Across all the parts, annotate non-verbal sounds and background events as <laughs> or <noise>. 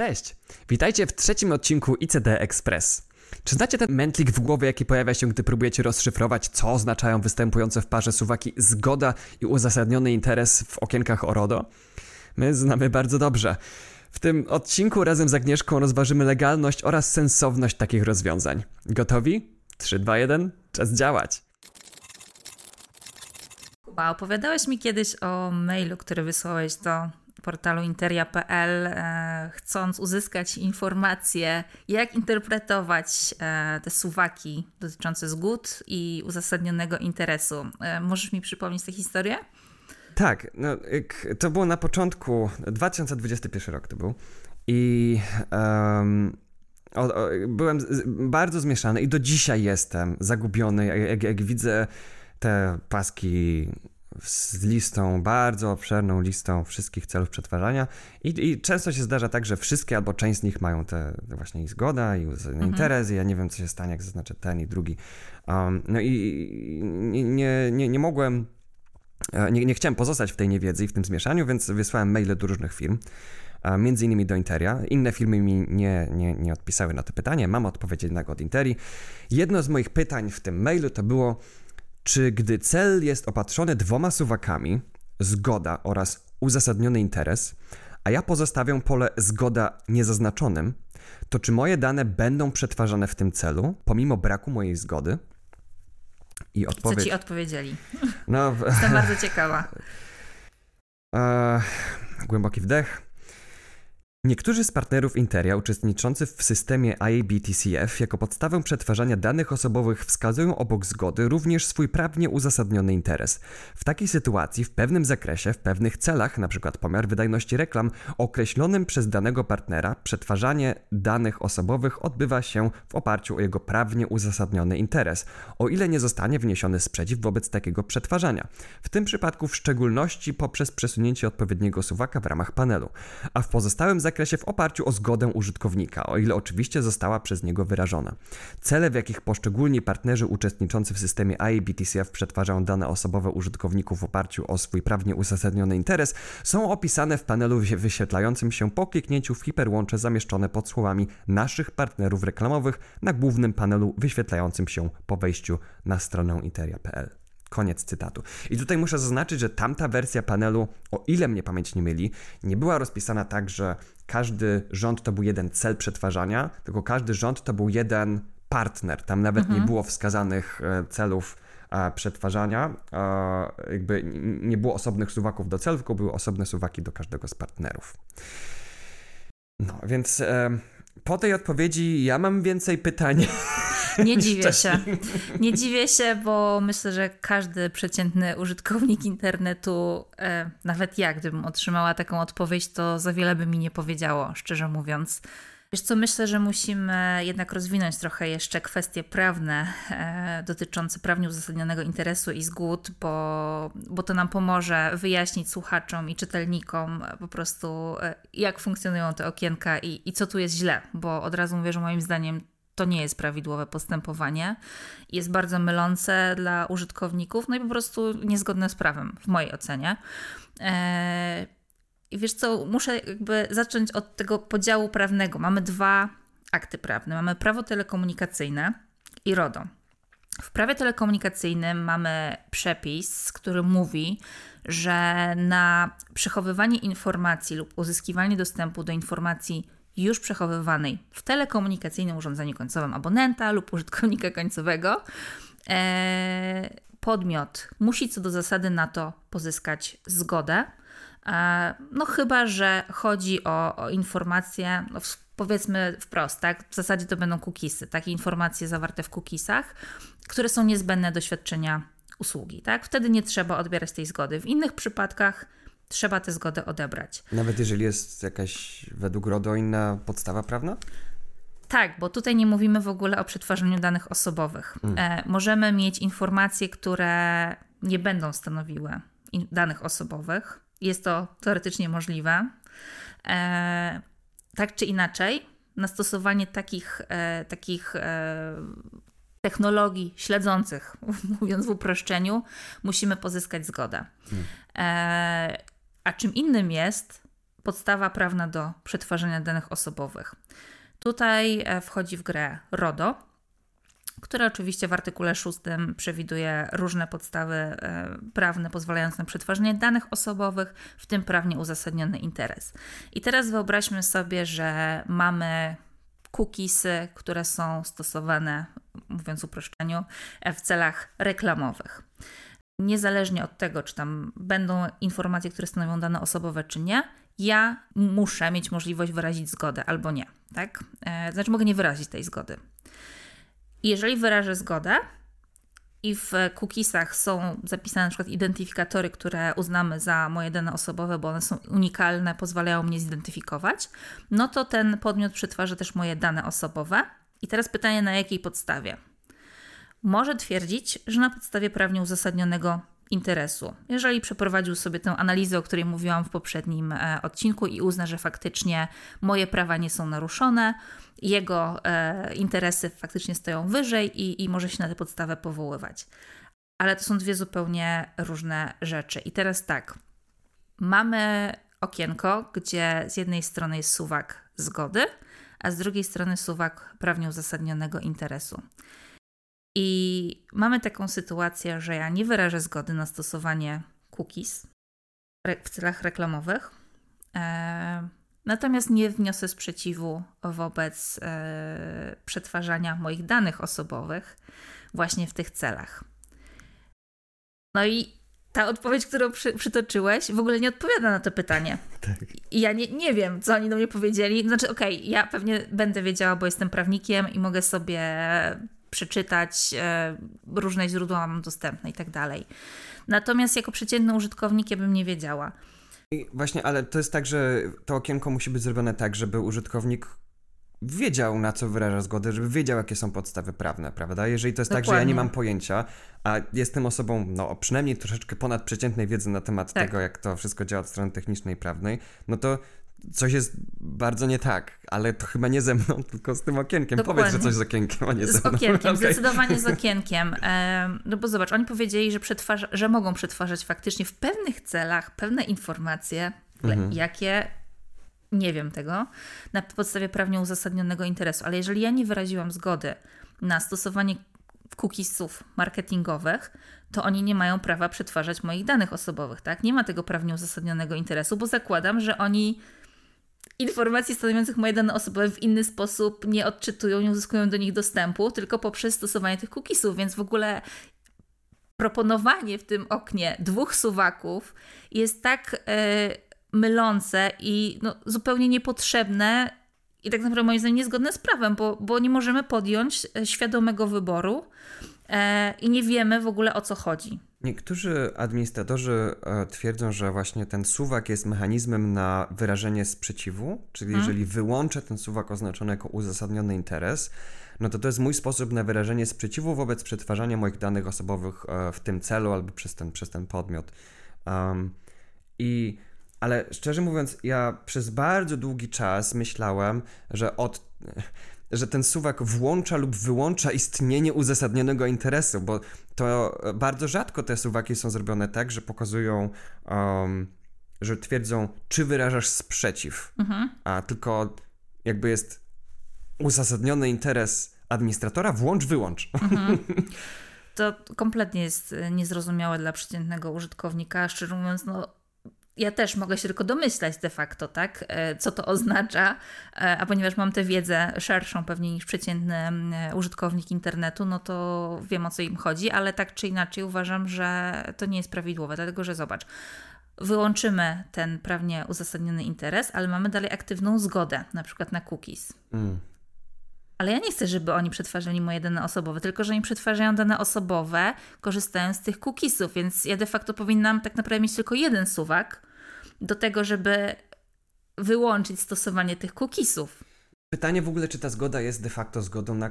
Cześć! Witajcie w trzecim odcinku ICD Express. Czy znacie ten mętlik w głowie, jaki pojawia się, gdy próbujecie rozszyfrować, co oznaczają występujące w parze suwaki zgoda i uzasadniony interes w okienkach o RODO? My znamy bardzo dobrze. W tym odcinku razem z Agnieszką rozważymy legalność oraz sensowność takich rozwiązań. Gotowi? 3, 2, 1, czas działać! Kuba, opowiadałeś mi kiedyś o mailu, który wysłałeś do portalu interia.pl, e, chcąc uzyskać informacje, jak interpretować e, te suwaki dotyczące zgód i uzasadnionego interesu. E, możesz mi przypomnieć tę historię? Tak, no, to było na początku, 2021 rok to był i um, o, o, byłem z, bardzo zmieszany i do dzisiaj jestem zagubiony, jak, jak widzę te paski z listą, bardzo obszerną listą wszystkich celów przetwarzania i, i, często się zdarza tak, że wszystkie albo część z nich mają te właśnie i zgoda i mhm. interes i ja nie wiem, co się stanie, jak zaznaczę ten i drugi. Um, no i nie, nie, nie, mogłem, e, nie, nie chciałem pozostać w tej niewiedzy i w tym zmieszaniu, więc wysłałem maile do różnych firm między innymi do Interia. Inne firmy mi nie, nie, nie odpisały na to pytanie. Mam odpowiedź jednego od Interi. Jedno z moich pytań w tym mailu to było, czy gdy cel jest opatrzony dwoma suwakami, zgoda oraz uzasadniony interes, a ja pozostawiam pole zgoda niezaznaczonym, to czy moje dane będą przetwarzane w tym celu, pomimo braku mojej zgody? I odpowiedź... Co ci odpowiedzieli? No, <laughs> Jestem bardzo ciekawa. <laughs> E, głęboki wdech. Niektórzy z partnerów Interia uczestniczący w systemie IABTCF jako podstawę przetwarzania danych osobowych wskazują obok zgody również swój prawnie uzasadniony interes. W takiej sytuacji w pewnym zakresie, w pewnych celach, np. pomiar wydajności reklam, określonym przez danego partnera, przetwarzanie danych osobowych odbywa się w oparciu o jego prawnie uzasadniony interes, o ile nie zostanie wniesiony sprzeciw wobec takiego przetwarzania. W tym przypadku w szczególności poprzez przesunięcie odpowiedniego suwaka w ramach panelu. A w pozostałym zakresie zakresie w oparciu o zgodę użytkownika, o ile oczywiście została przez niego wyrażona. Cele, w jakich poszczególni partnerzy uczestniczący w systemie IBTCF przetwarzają dane osobowe użytkowników w oparciu o swój prawnie uzasadniony interes, są opisane w panelu wyświetlającym się po kliknięciu w hiperłącze zamieszczone pod słowami naszych partnerów reklamowych na głównym panelu wyświetlającym się po wejściu na stronę interia.pl. Koniec cytatu. I tutaj muszę zaznaczyć, że tamta wersja panelu, o ile mnie pamięć nie myli, nie była rozpisana tak, że każdy rząd to był jeden cel przetwarzania, tylko każdy rząd to był jeden partner. Tam nawet mhm. nie było wskazanych e, celów e, przetwarzania. E, jakby nie było osobnych suwaków do celów, tylko były osobne suwaki do każdego z partnerów. No, więc po tej odpowiedzi ja mam więcej pytań. <laughs> Nie <laughs> dziwię się. Nie dziwię się, bo myślę, że każdy przeciętny użytkownik internetu, e, nawet ja, gdybym otrzymała taką odpowiedź, to za wiele by mi nie powiedziało, szczerze mówiąc. Wiesz co, myślę, że musimy jednak rozwinąć trochę jeszcze kwestie prawne e, dotyczące prawnie uzasadnionego interesu i zgód, bo, bo to nam pomoże wyjaśnić słuchaczom i czytelnikom po prostu, e, jak funkcjonują te okienka i, i co tu jest źle, bo od razu mówię, że moim zdaniem to nie jest prawidłowe postępowanie. Jest bardzo mylące dla użytkowników, no i po prostu niezgodne z prawem, w mojej ocenie. Eee, I wiesz co, muszę jakby zacząć od tego podziału prawnego. Mamy dwa akty prawne. Mamy prawo telekomunikacyjne i RODO. W prawie telekomunikacyjnym mamy przepis, który mówi, że na przechowywanie informacji lub uzyskiwanie dostępu do informacji już przechowywanej w telekomunikacyjnym urządzeniu końcowym abonenta lub użytkownika końcowego, e, podmiot musi co do zasady na to pozyskać zgodę. E, no chyba, że chodzi o, o informacje, no powiedzmy wprost, tak? W zasadzie to będą cookiesy, takie informacje zawarte w cookiesach, które są niezbędne do świadczenia usługi, tak? Wtedy nie trzeba odbierać tej zgody. W innych przypadkach trzeba tę zgodę odebrać. Nawet jeżeli jest jakaś według RODO inna podstawa prawna? Tak, bo tutaj nie mówimy w ogóle o przetwarzaniu danych osobowych. Hmm. E, możemy mieć informacje, które nie będą stanowiły danych osobowych. Jest to teoretycznie możliwe. E, tak czy inaczej, na stosowanie takich, e, takich e, technologii śledzących, <laughs> mówiąc w uproszczeniu, musimy pozyskać zgodę. Hmm. A czym innym jest podstawa prawna do przetwarzania danych osobowych. Tutaj e, wchodzi w grę RODO, które oczywiście w artykule 6 przewiduje różne podstawy e, prawne pozwalające na przetwarzanie danych osobowych, w tym prawnie uzasadniony interes. I teraz wyobraźmy sobie, że mamy cookiesy, które są stosowane, mówiąc uproszczeniu, w celach reklamowych. Niezależnie od tego, czy tam będą informacje, które stanowią dane osobowe, czy nie, ja muszę mieć możliwość wyrazić zgodę albo nie. Tak? E, znaczy, mogę nie wyrazić tej zgody. Jeżeli wyrażę zgodę i w cookiesach są zapisane na przykład identyfikatory, które uznamy za moje dane osobowe, bo one są unikalne, pozwalają mnie zidentyfikować, no to ten podmiot przetwarza też moje dane osobowe. I teraz pytanie, na jakiej podstawie? Może twierdzić, że na podstawie prawnie uzasadnionego interesu. Jeżeli przeprowadził sobie tę analizę, o której mówiłam w poprzednim e, odcinku i uzna, że faktycznie moje prawa nie są naruszone, jego e, interesy faktycznie stoją wyżej i, i może się na tę podstawę powoływać. Ale to są dwie zupełnie różne rzeczy. I teraz tak, mamy okienko, gdzie z jednej strony jest suwak zgody, a z drugiej strony suwak prawnie uzasadnionego interesu. I mamy taką sytuację, że ja nie wyrażę zgody na stosowanie cookies w celach reklamowych, e, natomiast nie wniosę sprzeciwu wobec e, przetwarzania moich danych osobowych właśnie w tych celach. No i ta odpowiedź, którą przy, przytoczyłeś, w ogóle nie odpowiada na to pytanie. <laughs> Tak. I ja nie, nie wiem, co oni do mnie powiedzieli. Znaczy, okej, okay, ja pewnie będę wiedziała, bo jestem prawnikiem i mogę sobie przeczytać, e, różne źródła mam dostępne i tak dalej. Natomiast jako przeciętny użytkownik ja bym nie wiedziała. I właśnie, ale to jest tak, że to okienko musi być zrobione tak, żeby użytkownik wiedział, na co wyraża zgodę, żeby wiedział, jakie są podstawy prawne, prawda? Jeżeli to jest Dokładnie. tak, że ja nie mam pojęcia, a jestem osobą, no, przynajmniej troszeczkę ponad przeciętnej wiedzy na temat tak. tego, jak to wszystko działa od strony technicznej i prawnej, no to coś jest bardzo nie tak, ale to chyba nie ze mną, <laughs> tylko z tym okienkiem. Dokładnie. Powiedz, że coś z okienkiem, a nie ze mną. Z okienkiem, okay. zdecydowanie z <laughs> okienkiem. No bo zobacz, oni powiedzieli, że, przetwarza, że mogą przetwarzać faktycznie w pewnych celach pewne informacje, mhm. jakie nie wiem tego, na podstawie prawnie uzasadnionego interesu, ale jeżeli ja nie wyraziłam zgody na stosowanie cookiesów marketingowych, to oni nie mają prawa przetwarzać moich danych osobowych, tak? Nie ma tego prawnie uzasadnionego interesu, bo zakładam, że oni informacji stanowiących moje dane osobowe w inny sposób nie odczytują, nie uzyskują do nich dostępu, tylko poprzez stosowanie tych cookiesów, więc w ogóle proponowanie w tym oknie dwóch suwaków jest tak yy, mylące i no, zupełnie niepotrzebne i tak naprawdę moim zdaniem niezgodne z prawem, bo, bo nie możemy podjąć e, świadomego wyboru e, i nie wiemy w ogóle o co chodzi. Niektórzy administratorzy e, twierdzą, że właśnie ten suwak jest mechanizmem na wyrażenie sprzeciwu, czyli hmm. jeżeli wyłączę ten suwak oznaczony jako uzasadniony interes, no to to jest mój sposób na wyrażenie sprzeciwu wobec przetwarzania moich danych osobowych e, w tym celu albo przez ten, przez ten podmiot. Um, I ale szczerze mówiąc, ja przez bardzo długi czas myślałem, że od że ten suwak włącza lub wyłącza istnienie uzasadnionego interesu, bo to bardzo rzadko te suwaki są zrobione tak, że pokazują, um, że twierdzą, czy wyrażasz sprzeciw, mhm. a tylko jakby jest uzasadniony interes administratora, włącz, wyłącz. Mhm. <laughs> To kompletnie jest niezrozumiałe dla przeciętnego użytkownika. Szczerze mówiąc, no, ja też mogę się tylko domyślać de facto, tak, e, co to oznacza, e, a ponieważ mam tę wiedzę szerszą pewnie niż przeciętny e, użytkownik internetu, no to wiem o co im chodzi, ale tak czy inaczej uważam, że to nie jest prawidłowe, dlatego że zobacz, wyłączymy ten prawnie uzasadniony interes, ale mamy dalej aktywną zgodę, na przykład na cookies. Mm. Ale ja nie chcę, żeby oni przetwarzali moje dane osobowe, tylko że oni przetwarzają dane osobowe, korzystając z tych cookiesów, więc ja de facto powinnam tak naprawdę mieć tylko jeden suwak, do tego, żeby wyłączyć stosowanie tych cookiesów. Pytanie w ogóle, czy ta zgoda jest de facto zgodą na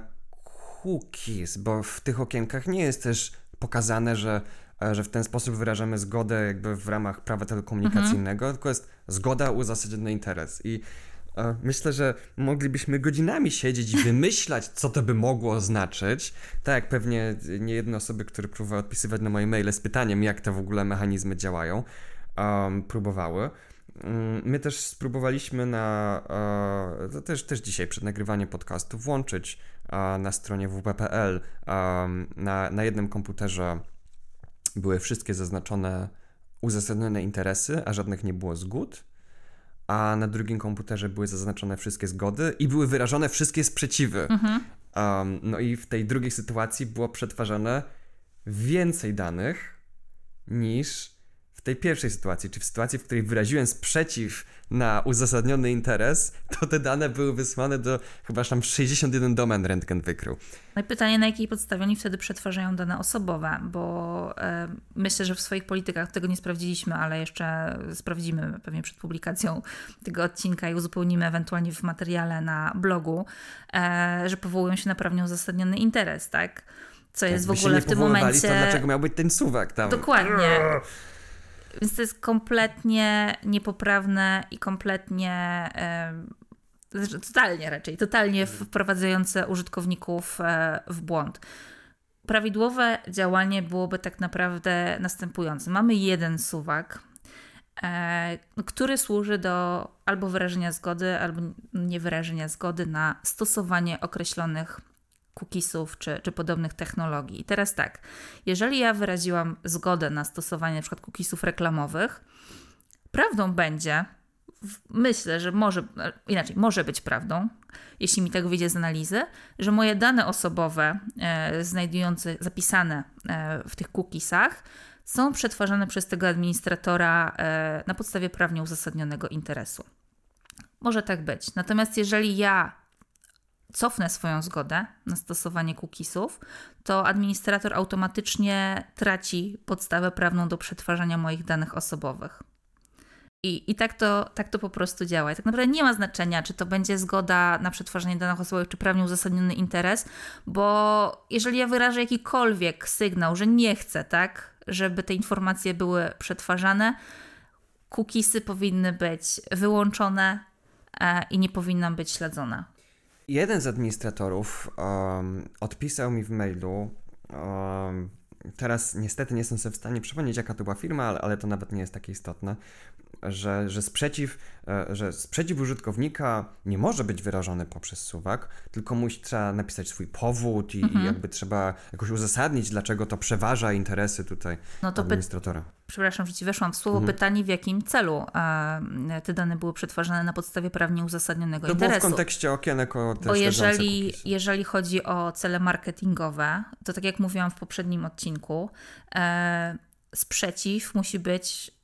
cookies, bo w tych okienkach nie jest też pokazane, że, e, że w ten sposób wyrażamy zgodę jakby w ramach prawa telekomunikacyjnego, mhm. tylko jest zgoda uzasadniony interes. I Myślę, że moglibyśmy godzinami siedzieć i wymyślać, co to by mogło oznaczyć. Tak jak pewnie nie jedne osoby, które próbowały odpisywać na moje maile z pytaniem, jak te w ogóle mechanizmy działają um, próbowały. mm, my też spróbowaliśmy na, to też, też dzisiaj przed nagrywaniem podcastu włączyć na stronie wp.pl na, na jednym komputerze były wszystkie zaznaczone uzasadnione interesy, a żadnych nie było zgód, a na drugim komputerze były zaznaczone wszystkie zgody i były wyrażone wszystkie sprzeciwy. Mhm. Um, no i w tej drugiej sytuacji było przetwarzane więcej danych niż tej pierwszej sytuacji, czy w sytuacji, w której wyraziłem sprzeciw na uzasadniony interes, to te dane były wysłane do chyba tam 61 domen rentgen wykrył. No i pytanie, na jakiej podstawie oni wtedy przetwarzają dane osobowe, bo e, myślę, że w swoich politykach tego nie sprawdziliśmy, ale jeszcze sprawdzimy pewnie przed publikacją tego odcinka i uzupełnimy ewentualnie w materiale na blogu, e, że powołują się na prawnie uzasadniony interes, tak? Co jest w ogóle w tym momencie. To dlaczego miał być ten suwak tam? Dokładnie. Więc to jest kompletnie niepoprawne i kompletnie, totalnie raczej, totalnie wprowadzające użytkowników e, w błąd. Prawidłowe działanie byłoby tak naprawdę następujące. Mamy jeden suwak, e, który służy do albo wyrażenia zgody, albo niewyrażenia zgody na stosowanie określonych cookiesów czy, czy podobnych technologii. I teraz tak, jeżeli ja wyraziłam zgodę na stosowanie np. cookiesów reklamowych, prawdą będzie, myślę, że może, inaczej, może być prawdą, jeśli mi tak wyjdzie z analizy, że moje dane osobowe e, znajdujące, zapisane e, w tych cookiesach są przetwarzane przez tego administratora e, na podstawie prawnie uzasadnionego interesu. Może tak być. Natomiast jeżeli ja cofnę swoją zgodę na stosowanie cookiesów, to administrator automatycznie traci podstawę prawną do przetwarzania moich danych osobowych. I, i tak, to, tak to po prostu działa. I tak naprawdę nie ma znaczenia, czy to będzie zgoda na przetwarzanie danych osobowych, czy prawnie uzasadniony interes, bo jeżeli ja wyrażę jakikolwiek sygnał, że nie chcę, tak, żeby te informacje były przetwarzane, cookiesy powinny być wyłączone e, i nie powinnam być śledzona. Jeden z administratorów um, odpisał mi w mailu. Um, teraz niestety nie jestem sobie w stanie przypomnieć, jaka to była firma, ale, ale to nawet nie jest takie istotne że, że, sprzeciw, e, że sprzeciw użytkownika nie może być wyrażony poprzez suwak, tylko musi trzeba napisać swój powód i, mhm. i jakby trzeba jakoś uzasadnić, dlaczego to przeważa interesy tutaj no to administratora. By... Przepraszam, że ci weszłam w słowo. Mhm. Pytanie, w jakim celu e, te dane były przetwarzane na podstawie prawnie uzasadnionego to interesu. To było w kontekście okienek o Bo jeżeli, jeżeli chodzi o cele marketingowe, to tak jak mówiłam w poprzednim odcinku, e, sprzeciw musi być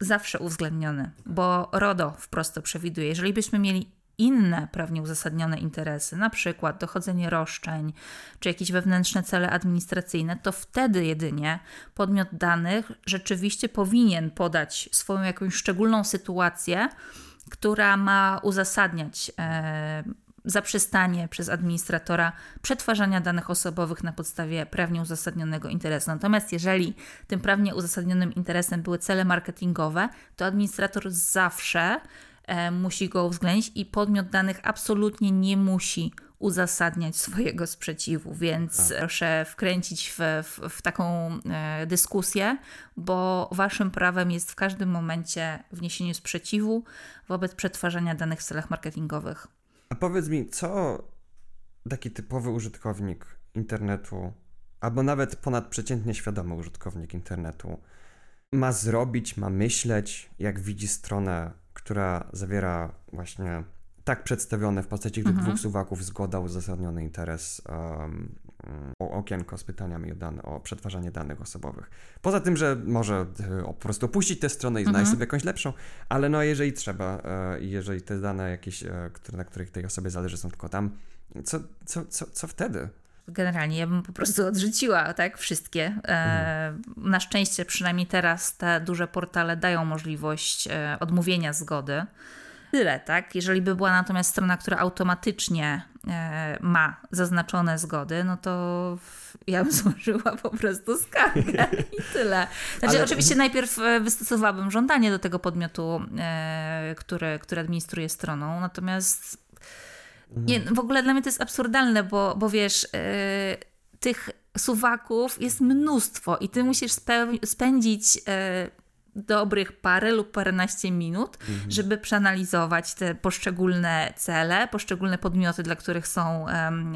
zawsze uwzględniony, bo RODO wprost to przewiduje. Jeżeli byśmy mieli inne prawnie uzasadnione interesy, na przykład dochodzenie roszczeń czy jakieś wewnętrzne cele administracyjne, to wtedy jedynie podmiot danych rzeczywiście powinien podać swoją jakąś szczególną sytuację, która ma uzasadniać e, zaprzestanie przez administratora przetwarzania danych osobowych na podstawie prawnie uzasadnionego interesu. Natomiast jeżeli tym prawnie uzasadnionym interesem były cele marketingowe, to administrator zawsze e, musi go uwzględnić i podmiot danych absolutnie nie musi uzasadniać swojego sprzeciwu, więc tak. proszę wkręcić w, w, w taką e, dyskusję, bo waszym prawem jest w każdym momencie wniesienie sprzeciwu wobec przetwarzania danych w celach marketingowych. A powiedz mi, co taki typowy użytkownik internetu, albo nawet ponadprzeciętnie świadomy użytkownik internetu, ma zrobić, ma myśleć, jak widzi stronę, która zawiera właśnie tak przedstawione w postaci tych mhm. dwóch suwaków zgoda, uzasadniony interes, um, okienko z pytaniami o, dane, o przetwarzanie danych osobowych. Poza tym, że może e, po prostu opuścić tę stronę i znaleźć mhm. sobie jakąś lepszą, ale no jeżeli trzeba e, i jeżeli te dane jakieś, e, na których tej osobie zależy są tylko tam, co, co, co, co wtedy? generalnie ja bym po prostu odrzuciła tak wszystkie. Mhm. Na szczęście przynajmniej teraz te duże portale dają możliwość odmówienia zgody tyle, tak? Jeżeli by była natomiast strona, która automatycznie ma zaznaczone zgody, no to ja bym <laughs> złożyła po prostu skargę i tyle. Znaczy, Ale... oczywiście najpierw e, wystosowałabym żądanie do tego podmiotu, e, który, który administruje stroną, natomiast mhm. nie, w ogóle dla mnie to jest absurdalne, bo, bo wiesz, e, tych suwaków jest mnóstwo i ty musisz spędzić e, dobrych parę lub paręnaście minut, mhm. żeby przeanalizować te poszczególne cele, poszczególne podmioty, dla których są um,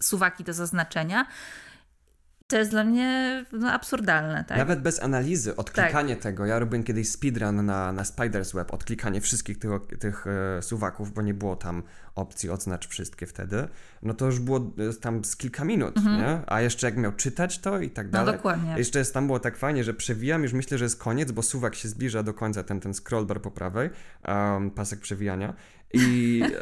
suwaki do zaznaczenia to jest dla mnie no, absurdalne. Tak? Nawet bez analizy, odklikanie tak. tego. Ja robiłem kiedyś speedrun na, na Spider's Web, odklikanie wszystkich tych, tych e, suwaków, bo nie było tam opcji odznacz wszystkie wtedy. No to już było e, tam z kilka minut, mhm. nie? A jeszcze jak miał czytać to i tak no, dalej. No dokładnie. Jeszcze jest, tam było tak fajnie, że przewijam, już myślę, że jest koniec, bo suwak się zbliża do końca, ten, ten scrollbar po prawej, um, pasek przewijania. I <laughs>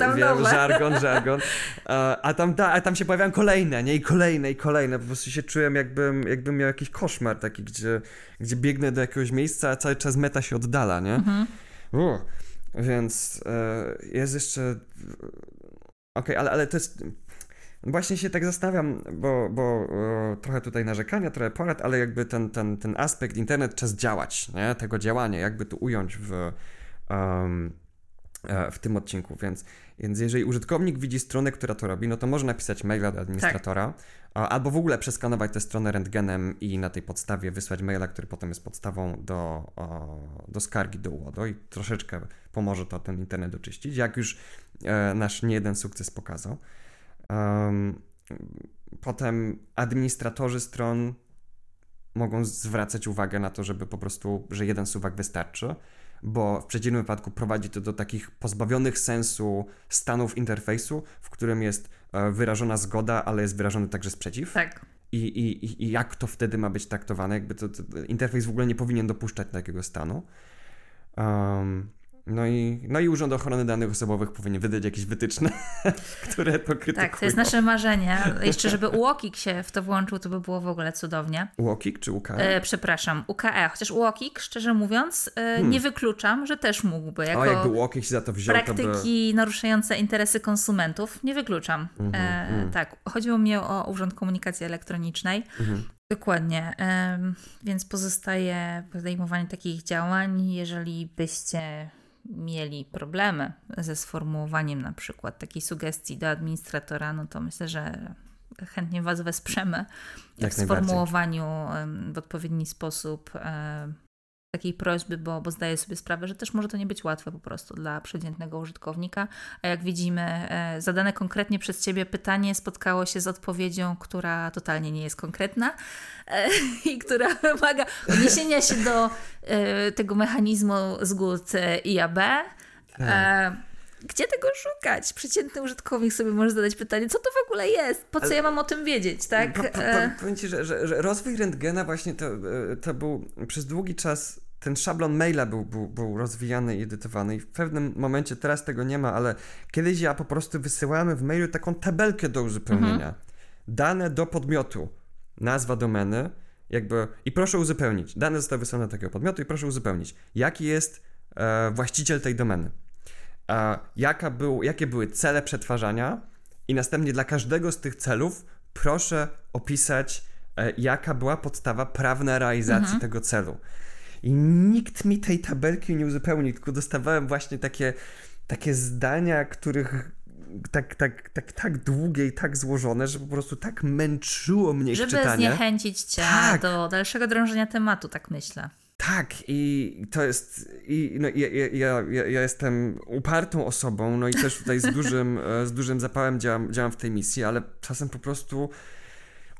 e, wiem, żargon, żargon. E, a, tam, da, a tam się pojawiają kolejne, nie? I kolejne, i kolejne. Po prostu się czułem, jakbym, jakbym miał jakiś koszmar taki, gdzie, gdzie biegnę do jakiegoś miejsca, a cały czas meta się oddala, nie? Mhm. Więc e, jest jeszcze. Okej, okay, ale, ale to jest. Właśnie się tak zastanawiam, bo, bo trochę tutaj narzekania, trochę porad, ale jakby ten, ten, ten aspekt internet, czas działać, nie? tego działania, jakby to ująć w, um, E, w tym odcinku, więc, więc jeżeli użytkownik widzi stronę, która to robi, no to może napisać maila do administratora, tak. albo w ogóle przeskanować tę stronę rentgenem i na tej podstawie wysłać maila, który potem jest podstawą do, do skargi do UODO i troszeczkę pomoże to ten internet oczyścić, jak już e, nasz niejeden sukces pokazał. potem administratorzy stron mogą zwracać uwagę na to, żeby po prostu, że jeden suwak wystarczy, bo w przeciwnym wypadku prowadzi to do takich pozbawionych sensu stanów interfejsu, w którym jest e, wyrażona zgoda, ale jest wyrażony także sprzeciw. Tak. I, i, i jak to wtedy ma być traktowane? Jakby to, to interfejs w ogóle nie powinien dopuszczać takiego stanu. Um, no i, no i Urząd Ochrony Danych Osobowych powinien wydać jakieś wytyczne, <laughs> które to krytykują. Tak, to jest nasze marzenie. Jeszcze, żeby UOKiK się w to włączył, to by było w ogóle cudownie. UOKiK czy UKE? E, przepraszam, UKE. Chociaż UOKiK, szczerze mówiąc, e, hmm. nie wykluczam, że też mógłby. Jako o, jakby UOKiK się za to wziął, Praktyki by... naruszające interesy konsumentów, nie wykluczam. Mm -hmm, e, mm. Tak, chodziło mi o Urząd Komunikacji Elektronicznej. Mm -hmm. Dokładnie. Więc pozostaje podejmowanie takich działań, jeżeli byście mieli problemy ze sformułowaniem na przykład takiej sugestii do administratora, no to myślę, że chętnie Was wesprzemy w sformułowaniu w odpowiedni sposób takiej prośby, bo, bo zdaję sobie sprawę, że też może to nie być łatwe po prostu dla przeciętnego użytkownika. A jak widzimy, e, zadane konkretnie przez Ciebie pytanie spotkało się z odpowiedzią, która totalnie nie jest konkretna e, <laughs> i która wymaga odniesienia się do e, tego mechanizmu zgód IAB. Tak. Gdzie tego szukać? Przeciętny użytkownik sobie może zadać pytanie, co to w ogóle jest? Po co Ale... ja mam o tym wiedzieć, tak? Po, po, po, powiem Ci, że, że, że rozwój rentgena właśnie to, to był przez długi czas ten szablon maila był, był, był rozwijany i edytowany i w pewnym momencie, teraz tego nie ma, ale kiedyś ja po prostu wysyłałem w mailu taką tabelkę do uzupełnienia. Mhm. Dane do podmiotu, nazwa domeny, jakby i proszę uzupełnić. Dane zostały wysłane do takiego podmiotu i proszę uzupełnić. Jaki jest e, właściciel tej domeny? Jaka był, jakie były cele przetwarzania i następnie dla każdego z tych celów proszę opisać, e, jaka była podstawa prawna realizacji mhm. tego celu. I nikt mi tej tabelki nie uzupełnił, tylko dostawałem właśnie takie, takie zdania, których tak, tak, tak, tak długie i tak złożone, że po prostu tak męczyło mnie Żeby czytanie. Żeby zniechęcić cię tak. do dalszego drążenia tematu, tak myślę. Tak, i to jest. I, no, ja, ja, ja, ja, jestem upartą osobą, no i też tutaj z <laughs> dużym, z dużym zapałem działam, działam w tej misji, ale czasem po prostu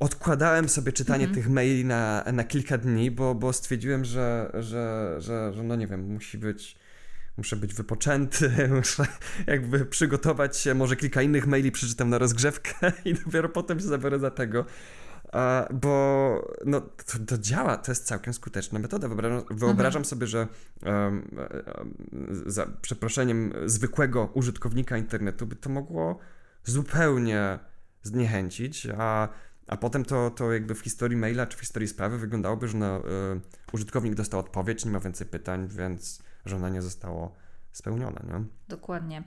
odkładałem sobie czytanie mm tych maili na, na kilka dni, bo, bo stwierdziłem, że, że, że, że no nie wiem, musi być muszę być wypoczęty, <laughs> muszę jakby przygotować się, może kilka innych maili przeczytam na rozgrzewkę <laughs> i dopiero potem się zabiorę za tego. Bo no, to, to, działa, to jest całkiem skuteczna metoda. Wyobrażam, wyobrażam mhm. sobie, że um, za przeproszeniem zwykłego użytkownika internetu by to mogło zupełnie zniechęcić, a a potem to, to jakby w historii maila czy w historii sprawy wyglądałoby, że no, y, użytkownik dostał odpowiedź, nie ma więcej pytań, więc żądanie zostało spełnione. Nie? Dokładnie.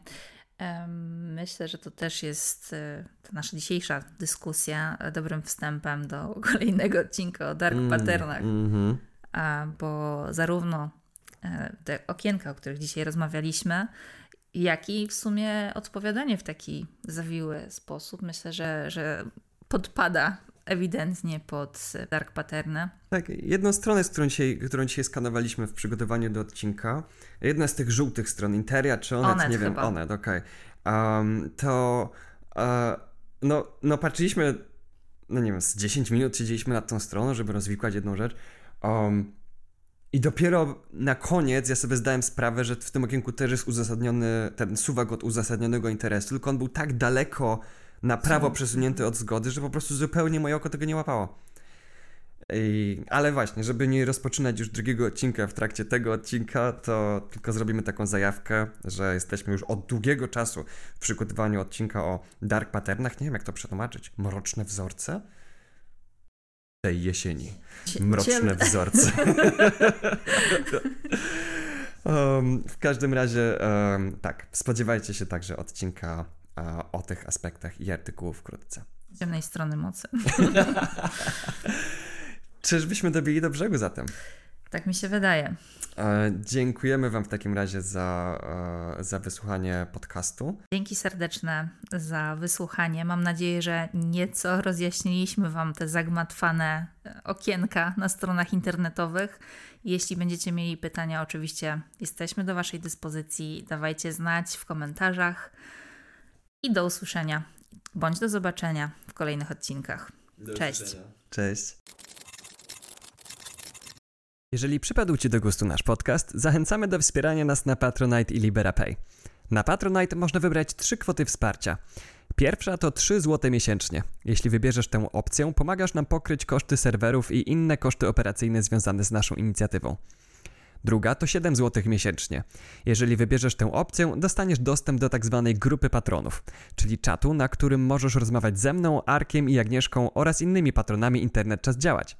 Myślę, że to też jest y, ta nasza dzisiejsza dyskusja dobrym wstępem do <laughs> kolejnego odcinka o dark patternach, mm -hmm. bo zarówno e, te okienka, o których dzisiaj rozmawialiśmy, jak i w sumie odpowiadanie w taki zawiły sposób, myślę, że, że podpada ewidentnie pod dark patterny. Tak, jedną stronę, z którą dzisiaj, którą dzisiaj skanowaliśmy w przygotowaniu do odcinka, jedna z tych żółtych stron, Interia czy Onet, Onet nie wiem, chyba. Onet, okej, okay. um, to uh, no, no patrzyliśmy, no nie wiem, z 10 minut siedzieliśmy nad tą stroną, żeby rozwikłać jedną rzecz um, i dopiero na koniec ja sobie zdałem sprawę, że w tym okienku też jest uzasadniony ten suwak od uzasadnionego interesu, tylko on był tak daleko na prawo przesunięty od zgody, że po prostu zupełnie moje oko tego nie łapało. I, ale właśnie, żeby nie rozpoczynać już drugiego odcinka w trakcie tego odcinka, to tylko zrobimy taką zajawkę, że jesteśmy już od długiego czasu w przygotowaniu odcinka o dark patternach. Nie wiem, jak to przetłumaczyć. Mroczne wzorce? Tej jesieni. Mroczne wzorce. <laughs> <laughs> um, w każdym razie, um, tak, spodziewajcie się także odcinka o tych aspektach i artykułów wkrótce. Ciemnej strony mocy. <laughs> Czyżbyśmy dobili do brzegu zatem? Tak mi się wydaje. E, dziękujemy Wam w takim razie za, e, za wysłuchanie podcastu. Dzięki serdeczne za wysłuchanie. Mam nadzieję, że nieco rozjaśniliśmy Wam te zagmatwane okienka na stronach internetowych. Jeśli będziecie mieli pytania, oczywiście jesteśmy do Waszej dyspozycji. Dawajcie znać w komentarzach i do usłyszenia bądź do zobaczenia w kolejnych odcinkach. Do Cześć. Cześć. Jeżeli przypadł Ci do gustu nasz podcast, zachęcamy do wspierania nas na Patronite i LiberaPay. Na Patronite można wybrać trzy kwoty wsparcia. Pierwsza to 3 zł miesięcznie. Jeśli wybierzesz tę opcję, pomagasz nam pokryć koszty serwerów i inne koszty operacyjne związane z naszą inicjatywą. Druga to 7 zł miesięcznie. Jeżeli wybierzesz tę opcję, dostaniesz dostęp do tzw. Tak grupy patronów, czyli czatu, na którym możesz rozmawiać ze mną, Arkiem i Agnieszką oraz innymi patronami Internet Czas Działać.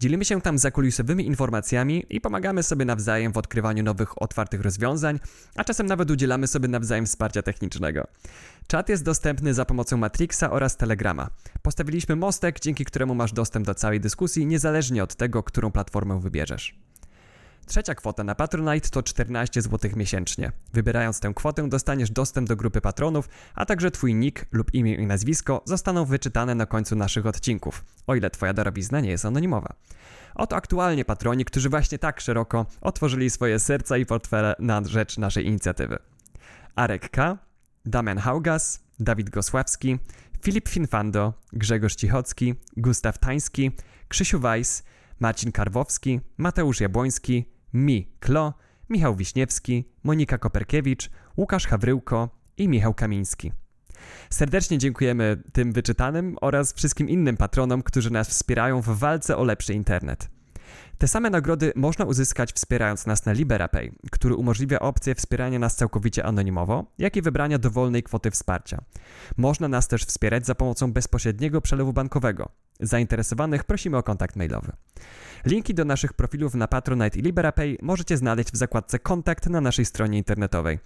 Dzielimy się tam zakulisowymi informacjami i pomagamy sobie nawzajem w odkrywaniu nowych, otwartych rozwiązań, a czasem nawet udzielamy sobie nawzajem wsparcia technicznego. Czat jest dostępny za pomocą Matrixa oraz Telegrama. Postawiliśmy mostek, dzięki któremu masz dostęp do całej dyskusji, niezależnie od tego, którą platformę wybierzesz. Trzecia kwota na Patronite to 14 zł miesięcznie. Wybierając tę kwotę dostaniesz dostęp do grupy patronów, a także Twój nick lub imię i nazwisko zostaną wyczytane na końcu naszych odcinków, o ile Twoja darowizna nie jest anonimowa. Oto aktualnie patroni, którzy właśnie tak szeroko otworzyli swoje serca i portfele na rzecz naszej inicjatywy. Arek K., Damian Haugas, Dawid Gosławski, Filip Finfando, Grzegorz Cichocki, Gustaw Tański, Krzysiu Weiss, Marcin Karwowski, Mateusz Jabłoński, mi, Klo, Michał Wiśniewski, Monika Koperkiewicz, Łukasz Hawryłko i Michał Kamiński. Serdecznie dziękujemy tym wyczytanym oraz wszystkim innym patronom, którzy nas wspierają w walce o lepszy internet. Te same nagrody można uzyskać wspierając nas na LiberaPay, który umożliwia opcję wspierania nas całkowicie anonimowo, jak i wybrania dowolnej kwoty wsparcia. Można nas też wspierać za pomocą bezpośredniego przelewu bankowego. Zainteresowanych prosimy o kontakt mailowy. Linki do naszych profilów na Patronite i LiberaPay możecie znaleźć w zakładce Kontakt na naszej stronie internetowej.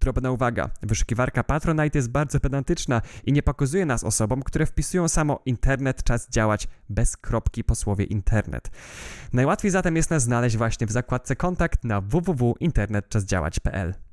Drobna uwaga, wyszukiwarka Patronite jest bardzo pedantyczna i nie pokazuje nas osobom, które wpisują samo internet czas działać bez kropki po słowie internet. Najłatwiej zatem jest nas znaleźć właśnie w zakładce Kontakt na www.internetczasdziałać.pl.